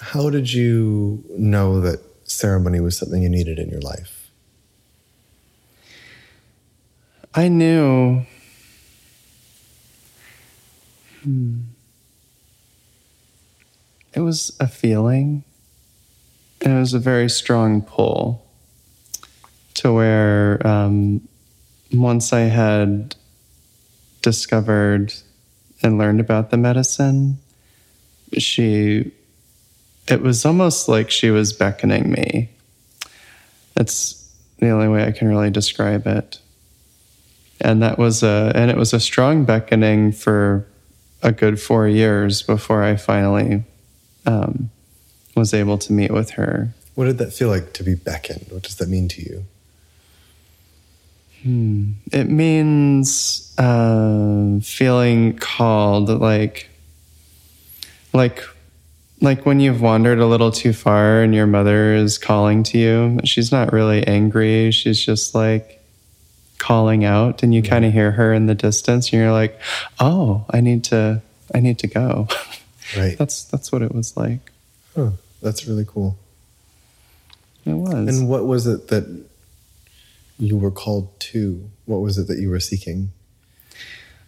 How did you know that ceremony was something you needed in your life? I knew. Hmm. It was a feeling. It was a very strong pull to where um, once I had discovered and learned about the medicine, she, it was almost like she was beckoning me. That's the only way I can really describe it. And that was a, and it was a strong beckoning for a good four years before I finally um, was able to meet with her. What did that feel like to be beckoned? What does that mean to you? Hmm. It means uh, feeling called, like, like, like when you've wandered a little too far and your mother is calling to you. She's not really angry. She's just like calling out, and you kind of hear her in the distance, and you're like, "Oh, I need to, I need to go." Right. that's that's what it was like. Huh. That's really cool. It was. And what was it that you were called to? What was it that you were seeking?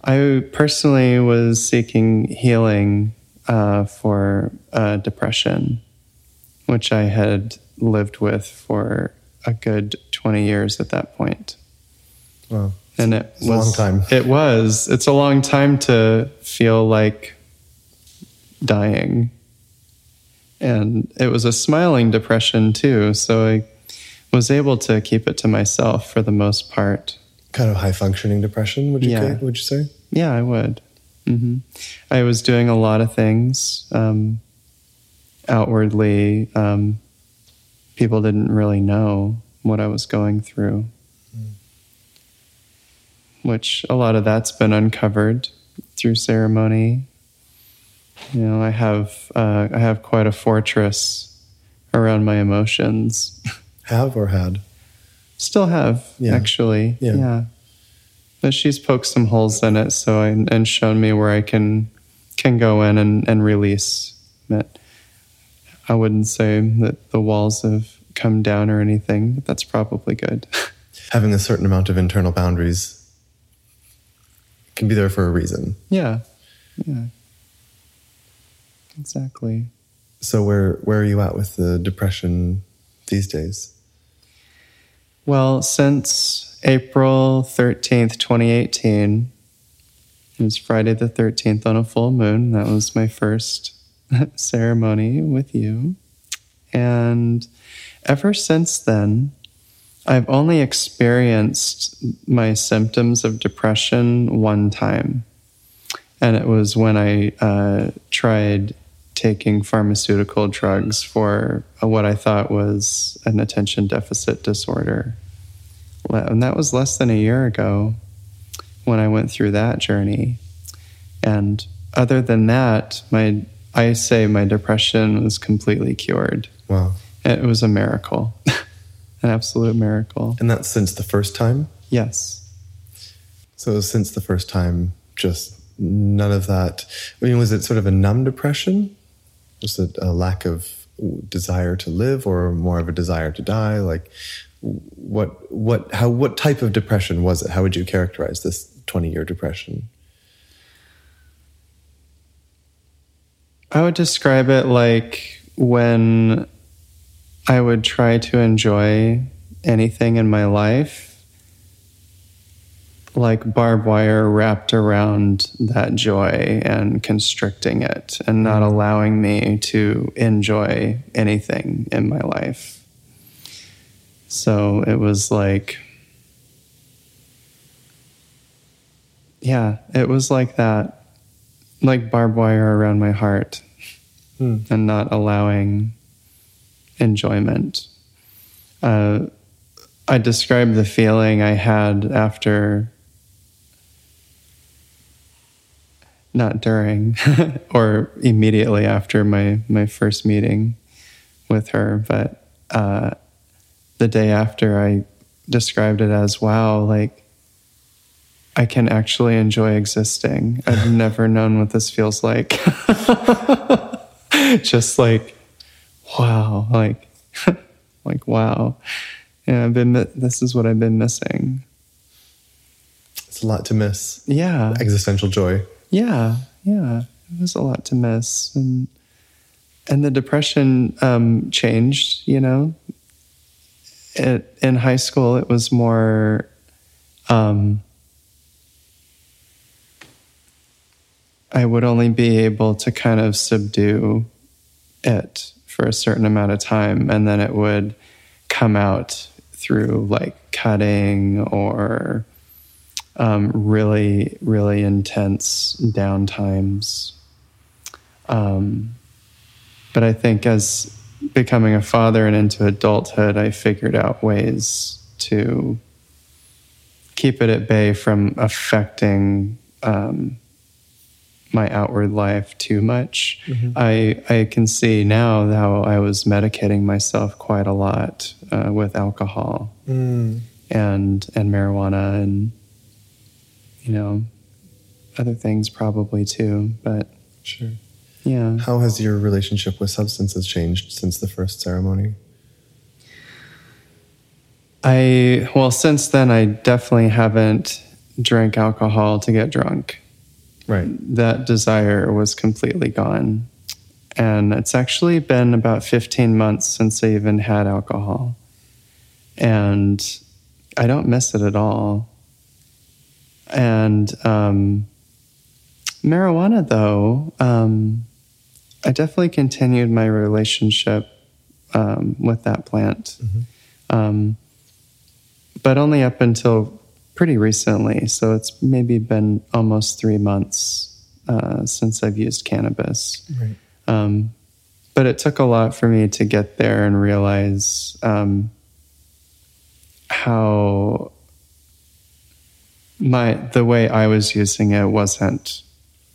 I personally was seeking healing uh, for uh, depression, which I had lived with for a good 20 years at that point. Wow. And it It's was a long time. It was. It's a long time to feel like dying. And it was a smiling depression too. So I was able to keep it to myself for the most part. Kind of high functioning depression, would you, Yeah. would you say? Yeah, I would. Hmm I was doing a lot of things um, outwardly. Um, people didn't really know what I was going through, which a lot of that's been uncovered through ceremony. You know, I have uh, I have quite a fortress around my emotions. Have or had? Still have, Yeah. actually. Yeah. But she's poked some holes in it, so I, and shown me where I can can go in and, and release it. I wouldn't say that the walls have come down or anything, but that's probably good. Having a certain amount of internal boundaries can be there for a reason. yeah, yeah, exactly. So where where are you at with the depression these days? Well, since April 13th, 2018, it was Friday the 13th on a full moon. That was my first ceremony with you. And ever since then, I've only experienced my symptoms of depression one time. And it was when I uh, tried taking pharmaceutical drugs for what I thought was an attention deficit disorder. And that was less than a year ago when I went through that journey. And other than that, my I say my depression was completely cured. Wow. It was a miracle, an absolute miracle. And that's since the first time? Yes. So since the first time, just none of that. I mean, was it sort of a numb depression? Was it a lack of desire to live, or more of a desire to die? Like, what, what, how, what type of depression was it? How would you characterize this twenty-year depression? I would describe it like when I would try to enjoy anything in my life, like barbed wire wrapped around that joy and constricting it and not mm-hmm. allowing me to enjoy anything in my life. So it was like, yeah, it was like that like barbed wire around my heart Hmm. and not allowing enjoyment. Uh, I described the feeling I had after, not during, or immediately after my, my first meeting with her, but uh, the day after, I described it as wow, like I can actually enjoy existing. I've never known what this feels like. Just like wow, like, like wow, yeah, I've been. This is what I've been missing. It's a lot to miss. Yeah, Existential joy. yeah, yeah. It was a lot to miss, and and the depression um, changed. You know, it, in high school, it was more. Um, I would only be able to kind of subdue it for a certain amount of time, and then it would come out through like cutting or um, really, really intense downtimes. Um, but I think as becoming a father and into adulthood, I figured out ways to keep it at bay from affecting um, my outward life too much. I I can see now how I was medicating myself quite a lot uh, with alcohol Mm. and and marijuana and you know other things probably too. But Sure. Yeah, How has your relationship with substances changed since the first ceremony? I well since then I definitely haven't drank alcohol to get drunk. Right. that desire was completely gone. And it's actually been about 15 months since I even had alcohol. And I don't miss it at all. And um, marijuana, though, um, I definitely continued my relationship um, with that plant. Um, but only up until pretty recently. So it's maybe been almost three months uh, since I've used cannabis. Right. Um, but it took a lot for me to get there and realize um, how my the way I was using it wasn't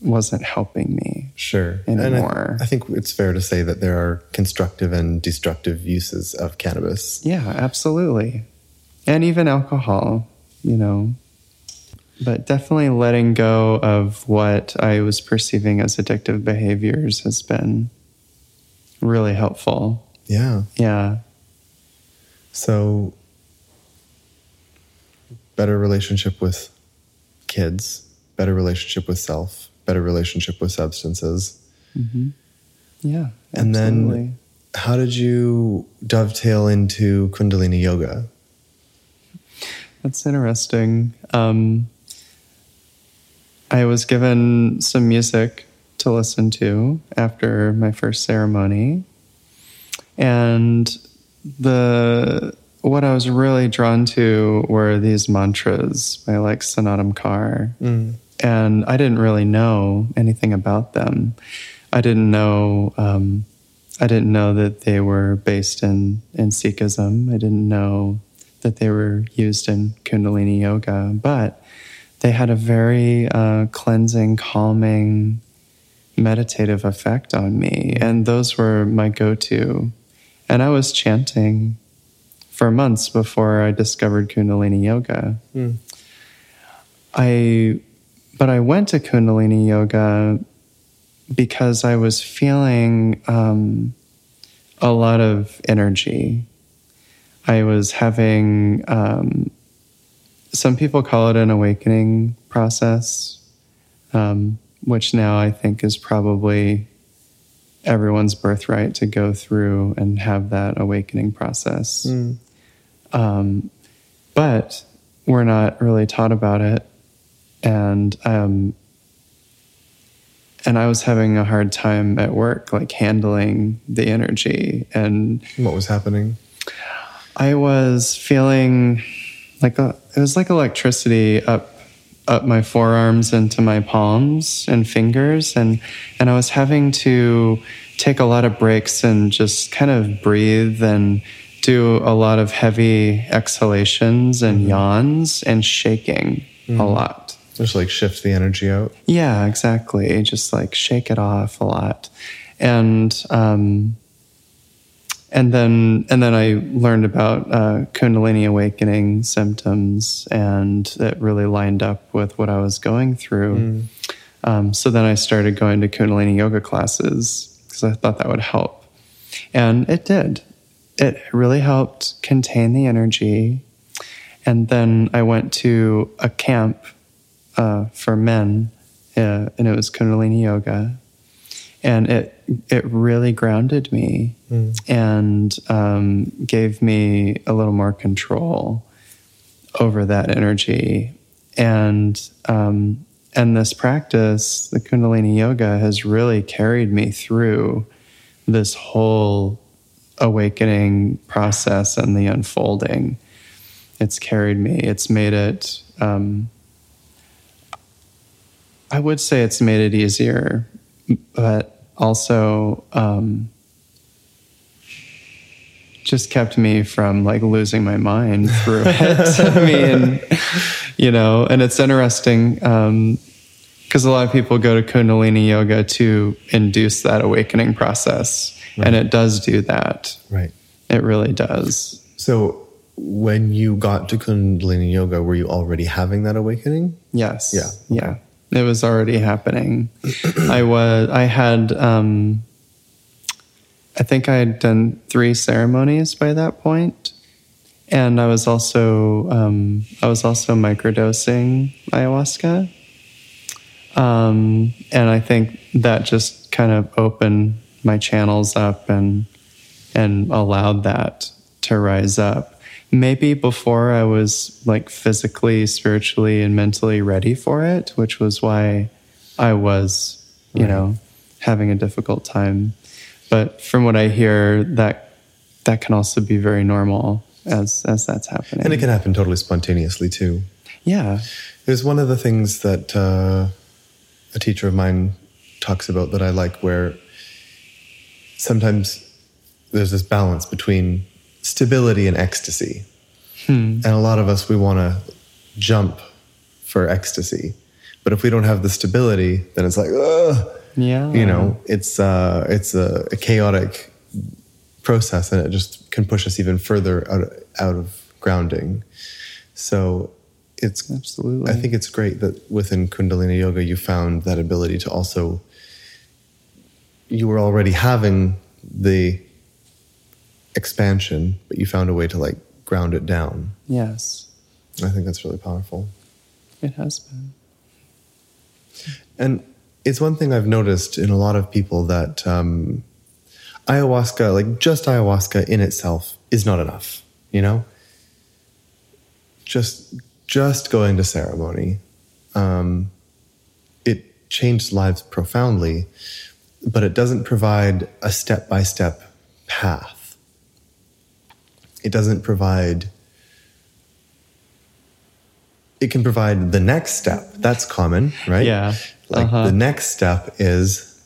wasn't helping me. Sure. Anymore. And I, I think it's fair to say that there are constructive and destructive uses of cannabis. Yeah, absolutely. And even alcohol, you know. But definitely letting go of what I was perceiving as addictive behaviors has been really helpful. Yeah. Yeah. So, better relationship with kids, better relationship with self, better relationship with substances. Yeah. And then- How did you dovetail into Kundalini yoga? That's interesting. Um, I was given some music to listen to after my first ceremony, and the what I was really drawn to were these mantras by like Snatam Kaur, and I didn't really know anything about them. I didn't know. Um, I didn't know that they were based in in Sikhism. I didn't know that they were used in Kundalini yoga, but they had a very uh, cleansing, calming, meditative effect on me, and those were my go-to. And I was chanting for months before I discovered Kundalini yoga. I, but I went to Kundalini yoga because I was feeling um, a lot of energy. I was having, um, some people call it an awakening process, um, which now I think is probably everyone's birthright to go through and have that awakening process. Um, but we're not really taught about it. And, um, and I was having a hard time at work, like handling the energy. And What was happening? I was feeling like a, it was like electricity up up my forearms into my palms and fingers and and I was having to take a lot of breaks and just kind of breathe and do a lot of heavy exhalations and yawns and shaking a lot. Just like shift the energy out. Yeah, exactly. Just like shake it off a lot, and um, and then and then I learned about uh, Kundalini awakening symptoms, and it really lined up with what I was going through. Um, so then I started going to Kundalini yoga classes because I thought that would help. And it did. It really helped contain the energy. And then I went to a camp uh, for men, uh, and it was Kundalini Yoga. And it it really grounded me and um, gave me a little more control over that energy. And um, and this practice, the Kundalini Yoga, has really carried me through this whole awakening process and the unfolding. It's carried me. It's made it. Um, I would say it's made it easier, but also um, just kept me from like losing my mind through it. I mean, you know, and it's interesting because a lot of people go to Kundalini yoga to induce that awakening process, and it does do that. Right. It really does. So when you got to Kundalini Yoga, were you already having that awakening? Yes. Yeah, Yeah. It was already happening. I was. I had. Um, I think I had done three ceremonies by that point, and I was also. Um, I was also microdosing ayahuasca, um, and I think that just kind of opened my channels up and and allowed that to rise up. Maybe before I was like physically, spiritually, and mentally ready for it, which was why I was, you Right. know, having a difficult time. But from what I hear, that that can also be very normal as as that's happening. And it can happen totally spontaneously too. yeah, There's one of the things that uh, a teacher of mine talks about that I like, where sometimes there's this balance between stability and ecstasy. And a lot of us, we want to jump for ecstasy. But if we don't have the stability, then it's like, ugh. yeah, You know, it's, uh, it's a, a chaotic process and it just can push us even further out of, out of grounding. So it's absolutely. I think it's great that within Kundalini Yoga you found that ability to also you were already having the expansion, but you found a way to like ground it down. yes, I think that's really powerful. it has been. And it's one thing I've noticed in a lot of people that um, ayahuasca, like just ayahuasca in itself, is not enough. You know, just just going to ceremony, um, it changed lives profoundly, but it doesn't provide a step by step path. It doesn't provide it can provide the next step. That's common, right? Yeah. Like Uh-huh. the next step is,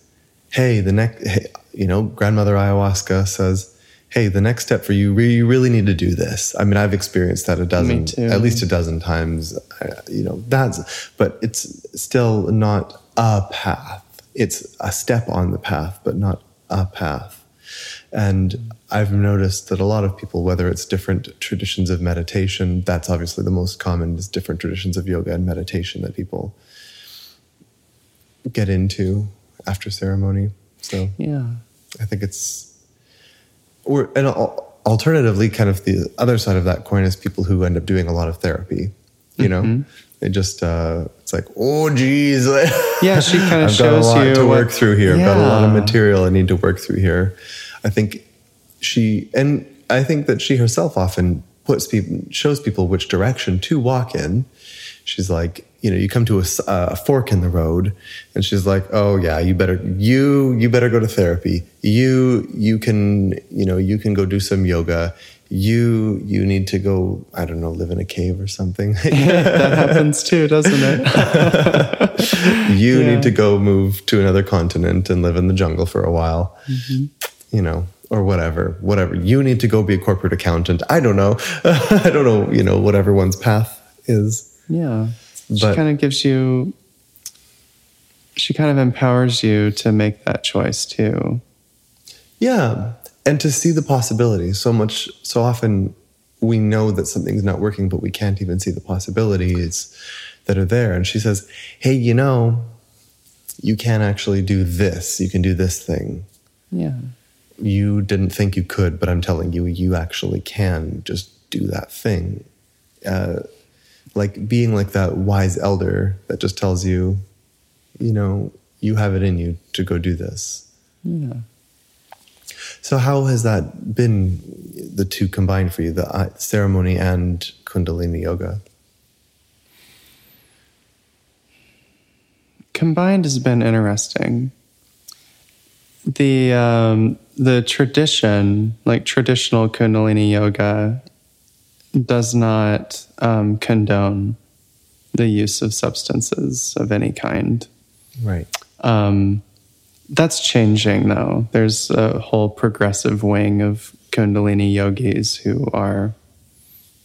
hey, the next, hey, you know, grandmother ayahuasca says, hey, the next step for you, you really need to do this. I mean, I've experienced that a dozen, at least a dozen times. Uh, you know, that's, but it's still not a path. It's a step on the path, but not a path. And I've noticed that a lot of people, whether it's different traditions of meditation, that's obviously the most common, is different traditions of yoga and meditation that people get into after ceremony. So Yeah, I think it's, or and alternatively, kind of the other side of that coin is people who end up doing a lot of therapy. You know, they just uh, it's like, oh, geez, Yeah, she kinda I've shows got a lot you to what- work through here. I've got a lot of material I need to work through here. I think she and I think that she herself often puts people shows people which direction to walk in. She's like, you know, you come to a fork in the road, and she's like, oh yeah, you better you you better go to therapy. You you can you know you can go do some yoga. You you need to go I don't know live in a cave or something. that happens too, doesn't it? you Yeah. need to go move to another continent and live in the jungle for a while mm-hmm. You know or whatever whatever. You need to go be a corporate accountant. I don't know. I don't know you know what everyone's path is. Yeah. She But- kind of gives you, she kind of empowers you to make that choice too. yeah. And to see the possibility. So much so often we know that something's not working but we can't even see the possibilities that are there. And she says hey you know you can actually do this. You can do this thing. Yeah. You didn't think you could, but I'm telling you, you actually can just do that thing. Uh, like being like that wise elder that just tells you, you know, you have it in you to go do this. Yeah. So, how has that been the two combined for you, the uh, ceremony and Kundalini yoga? Combined has been interesting. The um, the tradition, like traditional Kundalini yoga, does not um, condone the use of substances of any kind. Right. Um, that's changing though. There's a whole progressive wing of Kundalini yogis who are,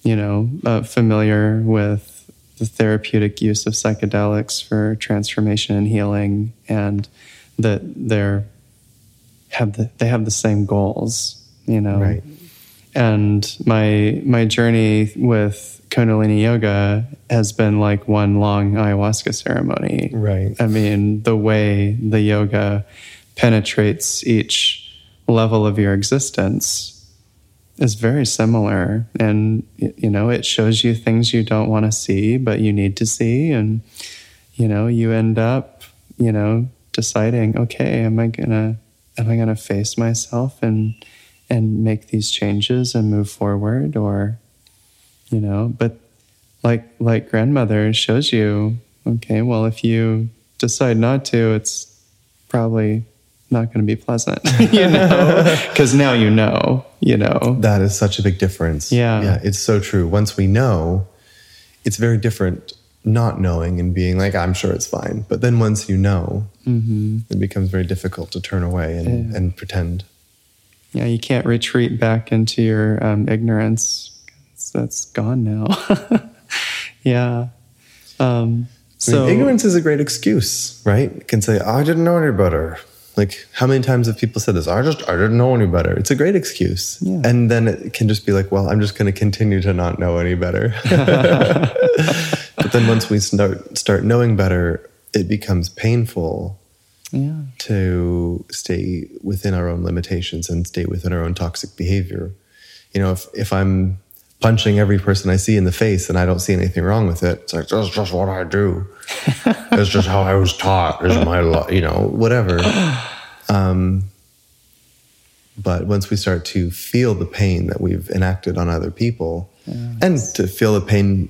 you know, uh, familiar with the therapeutic use of psychedelics for transformation and healing, and that they're have the, they have the same goals, you know. Right. And my my journey with Kundalini yoga has been like one long ayahuasca ceremony. Right. I mean, the way the yoga penetrates each level of your existence is very similar. And, you know, it shows you things you don't want to see, but you need to see. And, you know, you end up, you know, deciding, okay, am I going to, am I going to face myself and, and make these changes and move forward or, you know, but like, like grandmother shows you, okay, well, if you decide not to, it's probably not going to be pleasant, you know, because now you know, you know. That is such a big difference. Yeah. Yeah, it's so true. Once we know, it's very different not knowing and being like, I'm sure it's fine. But then once you know, hmm it becomes very difficult to turn away and, Yeah. and pretend. Yeah, you can't retreat back into your um, ignorance. That's gone now. yeah. Um, I so mean, ignorance is a great excuse, right? You can say, I didn't know any better. Like, how many times have people said this? I just, I didn't know any better. It's a great excuse. Yeah. And then it can just be like, well, I'm just going to continue to not know any better. but then once we start, start knowing better, it becomes painful yeah, to stay within our own limitations and stay within our own toxic behavior. You know, if, if I'm punching every person I see in the face and I don't see anything wrong with it, it's like, that's just what I do. it's just how I was taught, is my, lo-, you know, whatever. Um, but once we start to feel the pain that we've enacted on other people and to feel the pain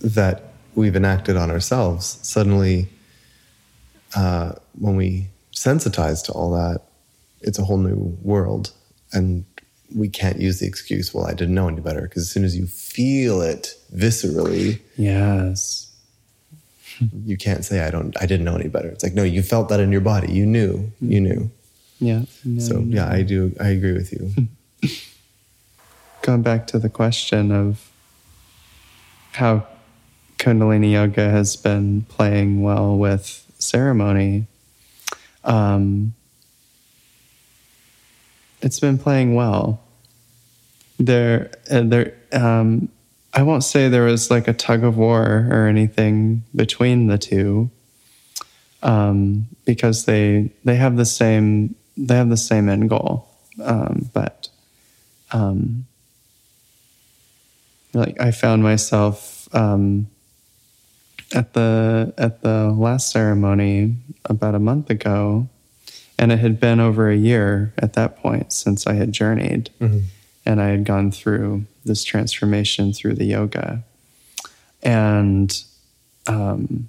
that we've enacted on ourselves, suddenly uh, when we sensitize to all that, it's a whole new world. And we can't use the excuse, well, I didn't know any better. Because as soon as you feel it viscerally, yes, you can't say, I don't, I didn't know any better. It's like, no, you felt that in your body. You knew, you knew. yeah. No, So no. yeah, I do, I agree with you. going back to the question of how Kundalini Yoga has been playing well with ceremony, um, it's been playing well. There, uh, there. Um, I won't say there was like a tug of war or anything between the two, um, because they they have the same they have the same end goal, um, but um, like I found myself um, at the at the last ceremony about a month ago, and it had been over a year at that point since I had journeyed, and I had gone through this transformation through the yoga, and um,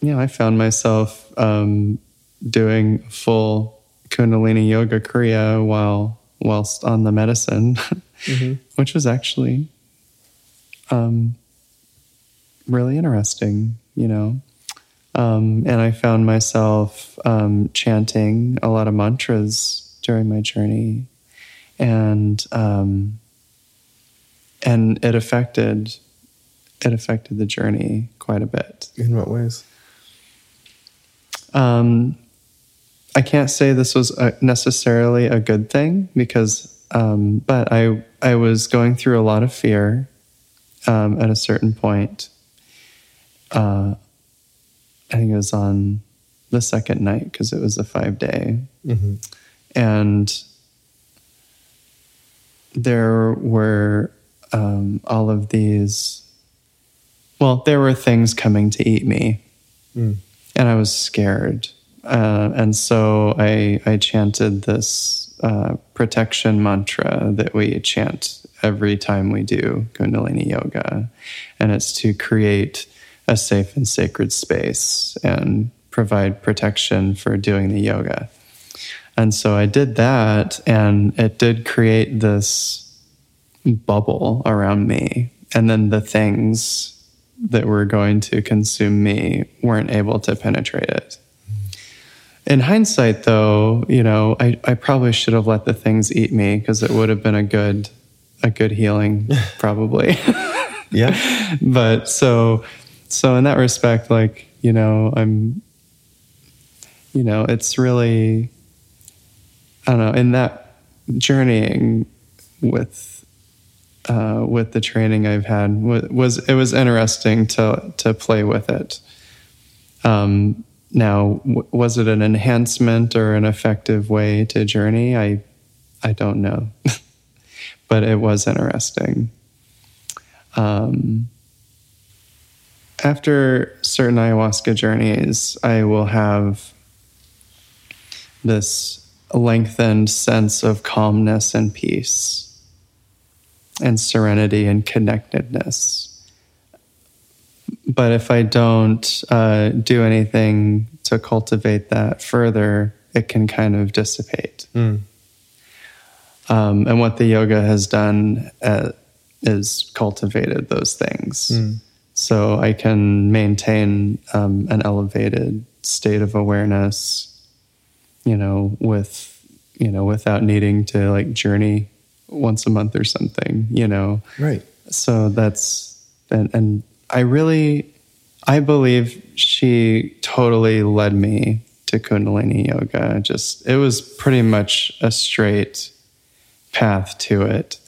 you know I found myself um, doing full Kundalini yoga kriya while whilst on the medicine, which was actually um, really interesting, you know. Um, and I found myself um, chanting a lot of mantras during my journey, and um, and it affected it affected the journey quite a bit. In what ways? Um, I can't say this was a, necessarily a good thing because, um, but I I was going through a lot of fear um, at a certain point. Uh, I think it was on the second night because it was a five day, hmm and there were um, all of these. Well, there were things coming to eat me, Mm. and I was scared. Uh, and so I, I chanted this uh, protection mantra that we chant every time we do Kundalini yoga. And it's to create a safe and sacred space and provide protection for doing the yoga. And so I did that, and it did create this bubble around me. And then the things that were going to consume me weren't able to penetrate it. In hindsight, though, you know, I, I probably should have let the things eat me because it would have been a good a good healing, probably. Yeah. but so so in that respect, like, you know, I'm you know, it's really I don't know, in that journeying with uh, with the training I've had was it was interesting to to play with it. Um, now, w- was it an enhancement or an effective way to journey? I I don't know, but it was interesting. Um, after certain ayahuasca journeys, I will have this lengthened sense of calmness and peace and serenity and connectedness. But if I don't uh, do anything to cultivate that further, it can kind of dissipate. Mm. Um, and what the yoga has done uh, is cultivated those things. Mm. So I can maintain um, an elevated state of awareness, you know, with you know, without needing to like journey once a month or something, you know. Right. So that's and and I really I believe she totally led me to Kundalini yoga. Just it was pretty much a straight path to it.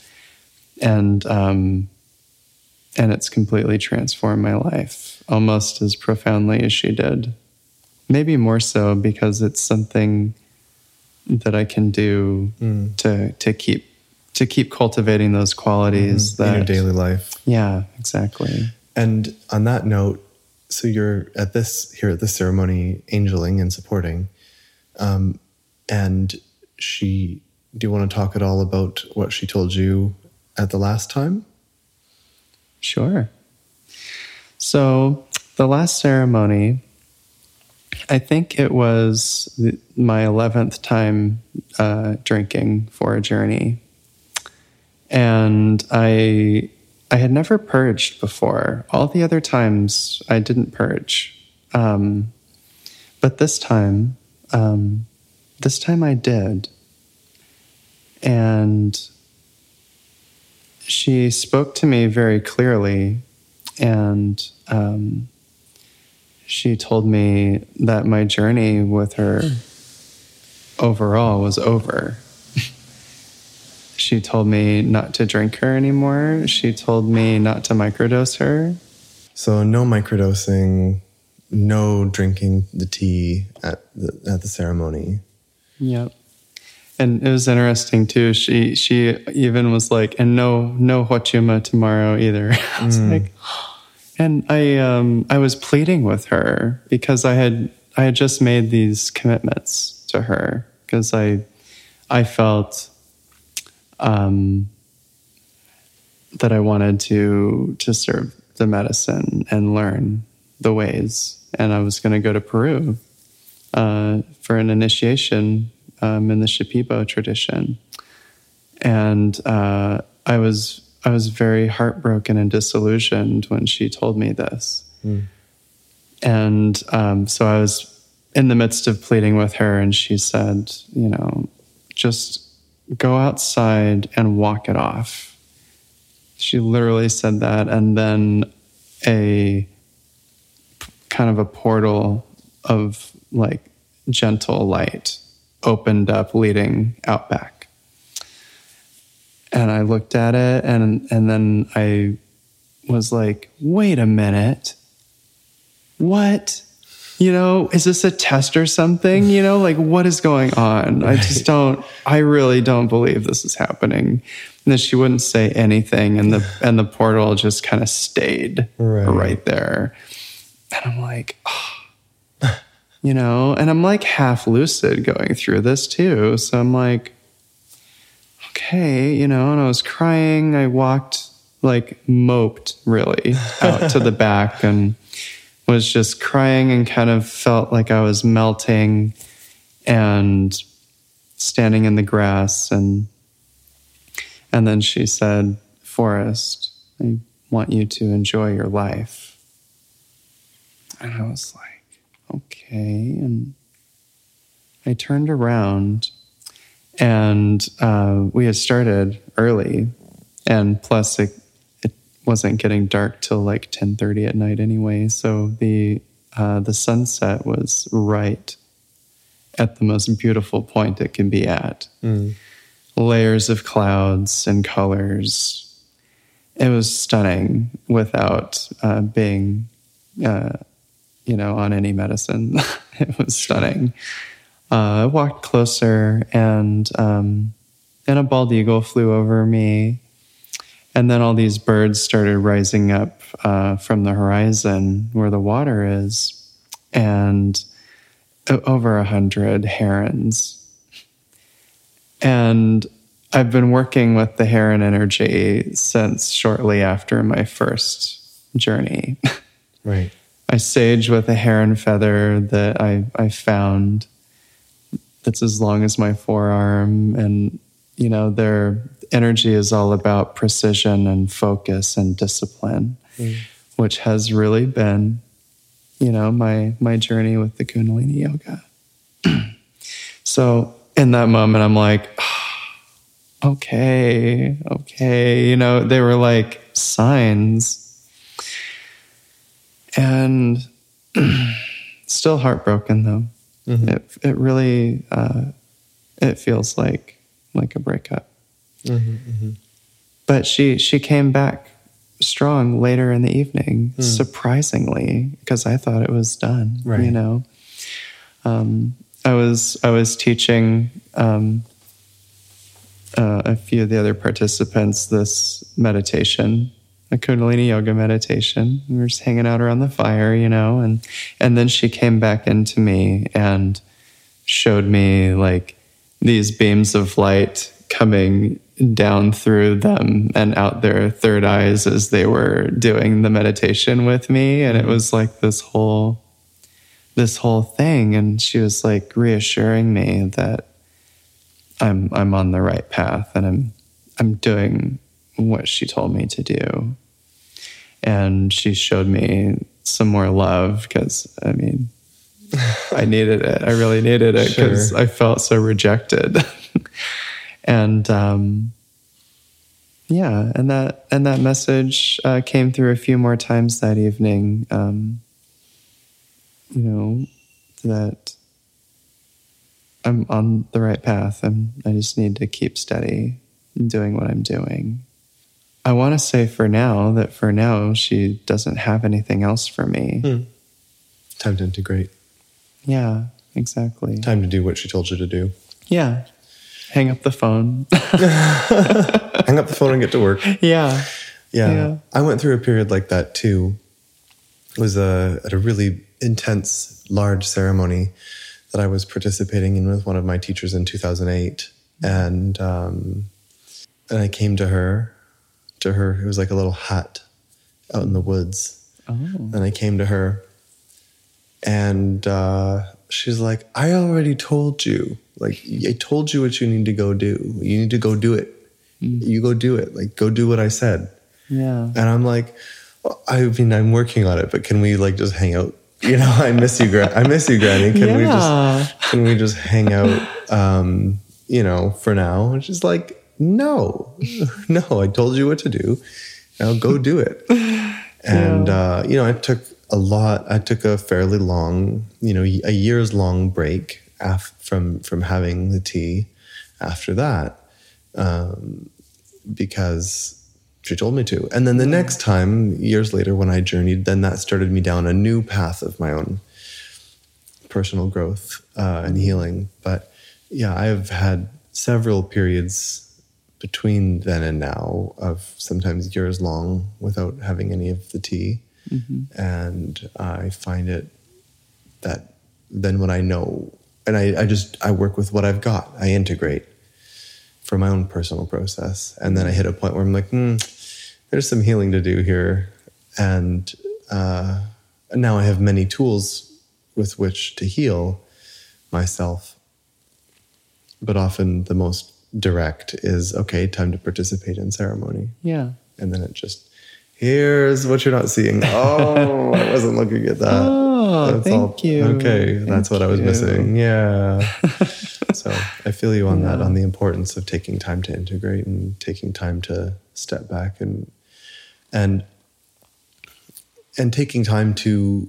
And um and it's completely transformed my life almost as profoundly as she did. Maybe more so because it's something that I can do Mm. to to keep to keep cultivating those qualities Mm-hmm. in that your daily life. yeah exactly And on that note, so you're at this here at this ceremony, angeling and supporting, um, and she. Do you want to talk at all about what she told you at the last time? Sure. So the last ceremony i think it was my 11th time uh, drinking for a journey. And i i had never purged before. All the other times i didn't purge. Um, but this time um, this time i did. And she spoke to me very clearly and um, she told me that my journey with her overall was over. she told me not to drink her anymore. She told me not to microdose her. So no microdosing, no drinking the tea at the at the ceremony. Yep. And it was interesting too. She she even was like, and no no Huachuma tomorrow either. I was like, and I um I was pleading with her because I had I had just made these commitments to her because I I felt um that I wanted to to serve the medicine and learn the ways, and I was going to go to Peru uh, for an initiation um, in the Shipibo tradition, and uh, I was I was very heartbroken and disillusioned when she told me this, and um, so I was in the midst of pleading with her, and she said, you know, just go outside and walk it off. She literally said that, and then a kind of a portal of like gentle light opened up leading out back. And I looked at it and and then I was like, "Wait a minute. What? you know, is this a test or something? You know, like what is going on? I just don't, I really don't believe this is happening. And then she wouldn't say anything and the, and the portal just kind of stayed Right. right there. And I'm like, oh, you know, and I'm like half lucid going through this too. So I'm like, okay, you know, and I was crying. I walked like moped really out to the back and was just crying and kind of felt like I was melting and standing in the grass and and then she said, Forrest, I want you to enjoy your life. And I was like, okay. And I turned around and uh, we had started early. And plus, it, it wasn't getting dark till like 10.30 at night anyway. So the, uh, the sunset was right at the most beautiful point it can be at. Layers of clouds and colors. It was stunning without uh, being uh, you know, on any medicine. it was stunning. Uh, I walked closer, and um, and a bald eagle flew over me, and then all these birds started rising up uh, from the horizon where the water is, and over a hundred herons. And I've been working with the heron energy since shortly after my first journey. Right. I sage with a heron feather that I, I found that's as long as my forearm. And, you know, their energy is all about precision and focus and discipline, mm. which has really been, you know, my, my journey with the Kundalini yoga. so in that moment, I'm like, okay, okay. You know, they were like signs and still heartbroken though. It it really uh, it feels like like a breakup. But she she came back strong later in the evening, surprisingly, because I thought it was done. You know, um, I was I was teaching. Um, uh, a few of the other participants this meditation, a Kundalini yoga meditation. We were just hanging out around the fire, you know, and and then she came back into me and showed me like these beams of light coming down through them and out their third eyes as they were doing the meditation with me and it was like this whole this whole thing and she was like reassuring me that I'm I'm on the right path and I'm I'm doing what she told me to do. And she showed me some more love because I mean I needed it. I really needed it because Sure. I felt so rejected. and um, yeah, and that and that message uh, came through a few more times that evening. Um, you know that I'm on the right path. I'm, I just need to keep steady in doing what I'm doing. I want to say for now that for now she doesn't have anything else for me. Time to integrate. Yeah, exactly. Time to do what she told you to do. Yeah. Hang up the phone. Hang up the phone and get to work. yeah. Yeah. Yeah. I went through a period like that too. It was a, at a really intense, large ceremony that I was participating in with one of my teachers in 2008. And, um, and I came to her, to her, it was like a little hut out in the woods. Oh. And I came to her and uh, she's like, I already told you. Like, I told you what you need to go do. You need to go do it. You go do it. Like, go do what I said. Yeah. And I'm like, well, I mean, I'm working on it, but can we like just hang out? You know, I miss you, Gra- I miss you, Granny. Can we just can we just hang out? Um, you know, for now. And she's like, no, no. I told you what to do. Now go do it. And uh, you know, I took a lot. I took a fairly long, you know, a year's long break af- from from having the tea. After that, um, because she told me to. And then the next time, years later, when I journeyed, then that started me down a new path of my own. personal growth uh, and healing. But yeah, I've had several periods between then and now of sometimes years long without having any of the tea. And I find it that then when I know, and I, I just, I work with what I've got, I integrate for my own personal process. And then I hit a point where I'm like, hmm, there's some healing to do here. And uh, now I have many tools with which to heal myself. But often the most direct is okay, time to participate in ceremony. Yeah. And then it just, here's what you're not seeing. Oh, I wasn't looking at that. Oh, thank you. Okay, that's Thank what I was you. missing. Yeah. so I feel you on that, on the importance of taking time to integrate and taking time to step back and and and taking time to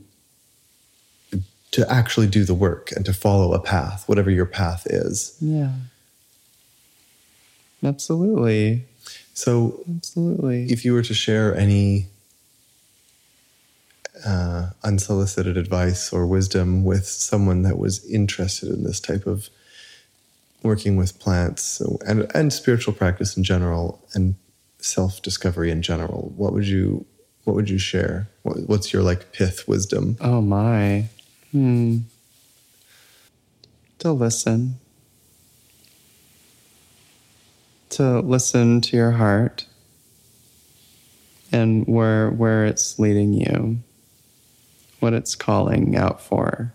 to actually do the work and to follow a path, whatever your path is. Yeah. Absolutely. So Absolutely. if you were to share any uh, unsolicited advice or wisdom with someone that was interested in this type of working with plants and, and spiritual practice in general and self-discovery in general what would you what would you share what, what's your like pith wisdom Oh my. Hmm. To listen. To listen to your heart and where where it's leading you. What it's calling out for.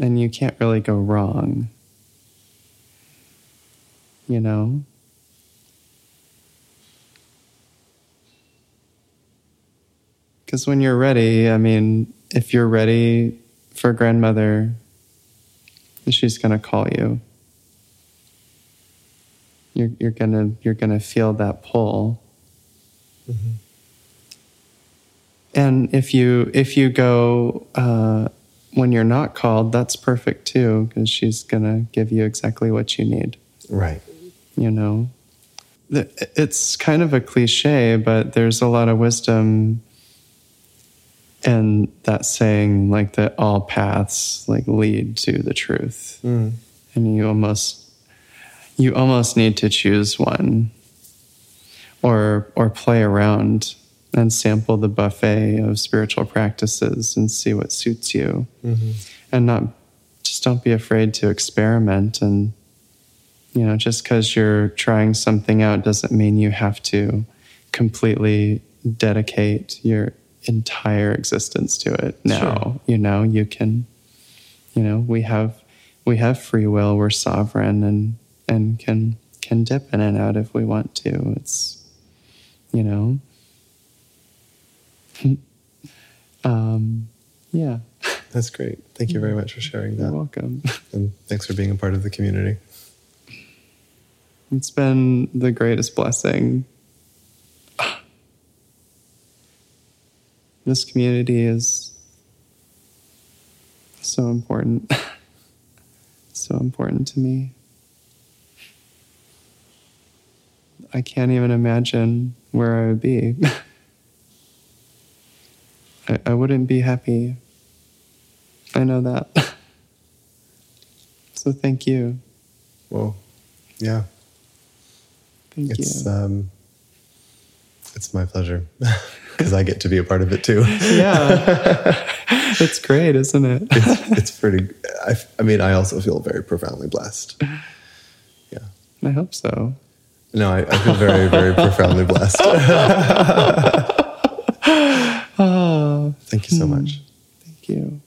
And you can't really go wrong. You know? Because when you're ready, I mean, if you're ready for grandmother, she's gonna call you. You're you're gonna you're gonna feel that pull. And if you if you go uh, when you're not called, that's perfect too, because she's gonna give you exactly what you need. Right. You know? It's kind of a cliche but there's a lot of wisdom in that saying like that all paths like lead to the truth. Mm. and you almost you almost need to choose one or or play around and sample the buffet of spiritual practices and see what suits you. Mm-hmm. And not just don't be afraid to experiment and you know just because you're trying something out doesn't mean you have to completely dedicate your entire existence to it now. Sure. you know you can you know we have we have free will we're sovereign and and can can dip in and out if we want to it's you know um yeah that's great thank you very much for sharing that. you're that welcome and thanks for being a part of the community It's been the greatest blessing. This community is so important. so important to me. I can't even imagine where I would be. I, I wouldn't be happy. I know that. so thank you. well yeah Thank it's you. um it's my pleasure because i get to be a part of it too yeah. it's great, isn't it? it's, it's pretty I, I mean i also feel very profoundly blessed yeah I hope so. No i, I feel very very profoundly blessed thank you so much thank you.